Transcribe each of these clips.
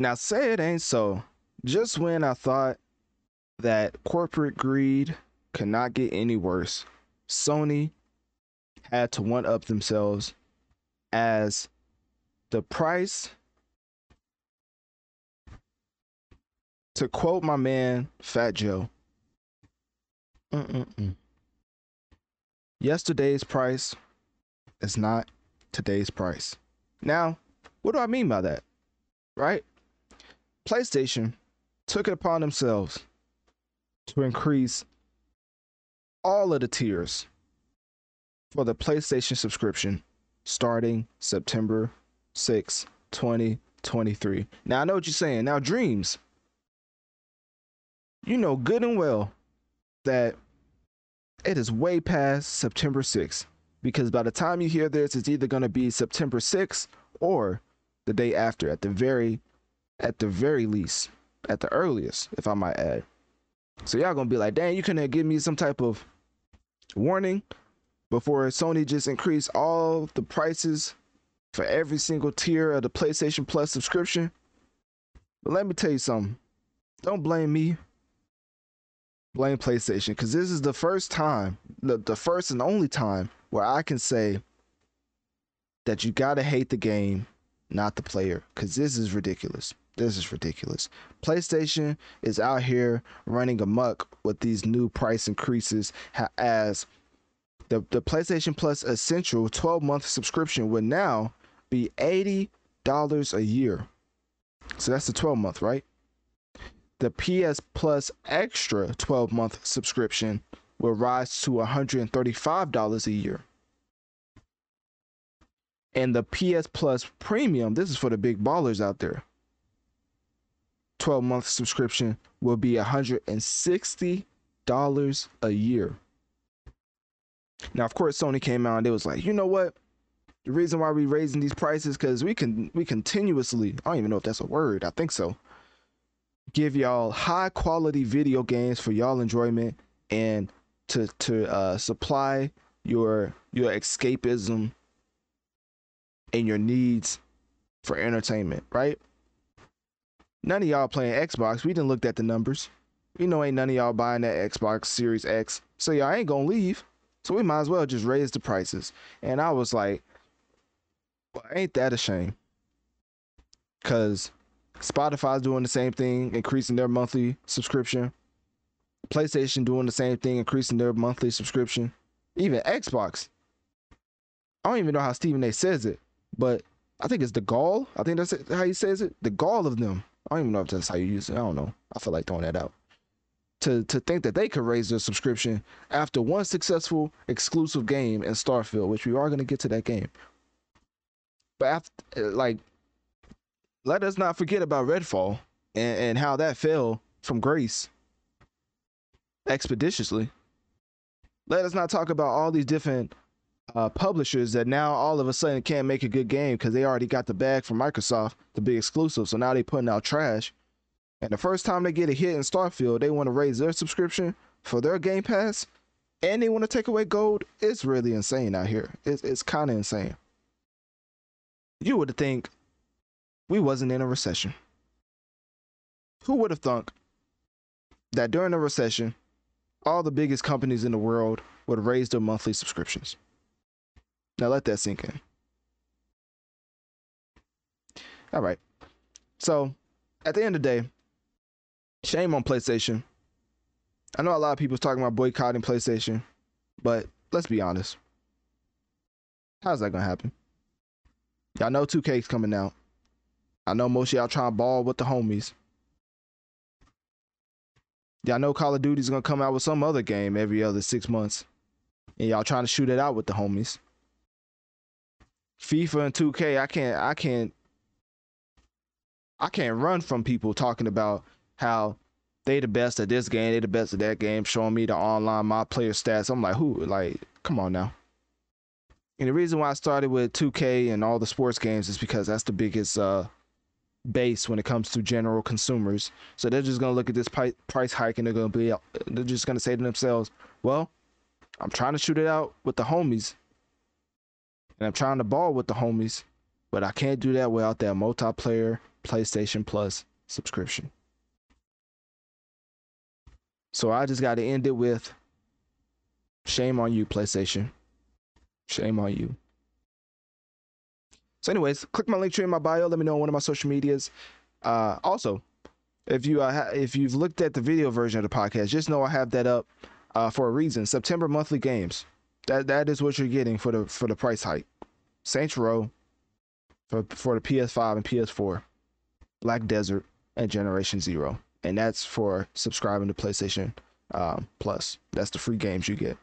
Now, say it ain't so. Just when I thought that corporate greed could not get any worse, Sony had to one up themselves as the price, to quote my man Fat Joe, Mm-mm-mm. yesterday's price is not today's price. Now, what do I mean by that? Right? PlayStation took it upon themselves to increase all of the tiers for the PlayStation subscription starting September 6, 2023. Now I know what you're saying. Now, Dreamz, you know good and well that it is way past September 6th because by the time you hear this, it's either going to be September 6th or the day after at the very at the very least, at the earliest, if I might add. So y'all gonna be like, dang, you couldn't give me some type of warning before Sony just increased all the prices for every single tier of the PlayStation Plus subscription. But let me tell you something. Don't blame me. Blame PlayStation because this is the first time, the, the first and only time where I can say that you gotta hate the game, not the player, because this is ridiculous. This is ridiculous. PlayStation is out here running amok with these new price increases as the, the PlayStation Plus Essential 12 month subscription would now be $80 a year. So that's the 12 month, right? The PS Plus Extra 12 month subscription will rise to $135 a year. And the PS Plus Premium, this is for the big ballers out there 12 month subscription will be $160 a year. Now, of course, Sony came out and it was like, you know what? The reason why we're raising these prices because we can we continuously I don't even know if that's a word. I think so. Give y'all high quality video games for y'all enjoyment and to to uh, supply your your escapism and your needs for entertainment, right? None of y'all playing Xbox. We didn't look at the numbers. We know ain't none of y'all buying that Xbox Series X. So y'all ain't gonna leave. So we might as well just raise the prices. And I was like, well, ain't that a shame? Cause Spotify's doing the same thing, increasing their monthly subscription. PlayStation doing the same thing, increasing their monthly subscription. Even Xbox. I don't even know how Stephen A says it, but I think it's the gall. I think that's how he says it. The gall of them I don't even know if that's how you use it. I don't know. I feel like throwing that out. To to think that they could raise their subscription after one successful exclusive game in Starfield, which we are going to get to that game. But after, uh, like, let us not forget about Redfall and, and how that fell from grace expeditiously. Let us not talk about all these different uh, publishers that now all of a sudden can't make a good game because they already got the bag from Microsoft to be exclusive. So now they putting out trash. And the first time they get a hit in Starfield, they want to raise their subscription for their Game Pass, and they want to take away gold. It's really insane out here. It's it's kind of insane. You would think we wasn't in a recession. Who would have thunk that during a recession, all the biggest companies in the world would raise their monthly subscriptions? Now let that sink in. All right. So at the end of the day, shame on PlayStation. I know a lot of people's talking about boycotting PlayStation, but let's be honest. How's that gonna happen? Y'all know 2K's coming out. I know most of y'all trying to ball with the homies. Y'all know Call of Duty's gonna come out with some other game every other six months. And y'all trying to shoot it out with the homies. FIFA and 2K, I can't I can't I can't run from people talking about how they the best at this game, they the best at that game, showing me the online my player stats. I'm like, who? Like, come on now. And the reason why I started with 2K and all the sports games is because that's the biggest uh, base when it comes to general consumers. So they're just gonna look at this price hike and they're gonna be, they're just gonna say to themselves, "Well, I'm trying to shoot it out with the homies, and I'm trying to ball with the homies, but I can't do that without that multiplayer PlayStation Plus subscription." So I just got to end it with shame on you, PlayStation. Shame on you. So, anyways, click my link tree in my bio. Let me know on one of my social medias. Uh, also, if you uh, if you've looked at the video version of the podcast, just know I have that up uh, for a reason. September monthly games. That that is what you're getting for the for the price hike. Saints Row for for the PS5 and PS4, Black Desert and Generation Zero, and that's for subscribing to PlayStation um, Plus. That's the free games you get.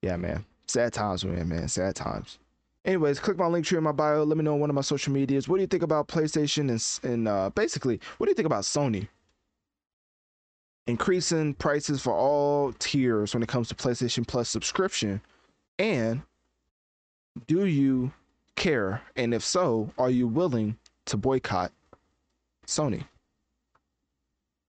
Yeah, man. Sad times, man, man. Sad times. Anyways, click my link tree in my bio. Let me know on one of my social medias. What do you think about PlayStation and and uh, basically, what do you think about Sony increasing prices for all tiers when it comes to PlayStation Plus subscription? And do you care? And if so, are you willing to boycott Sony?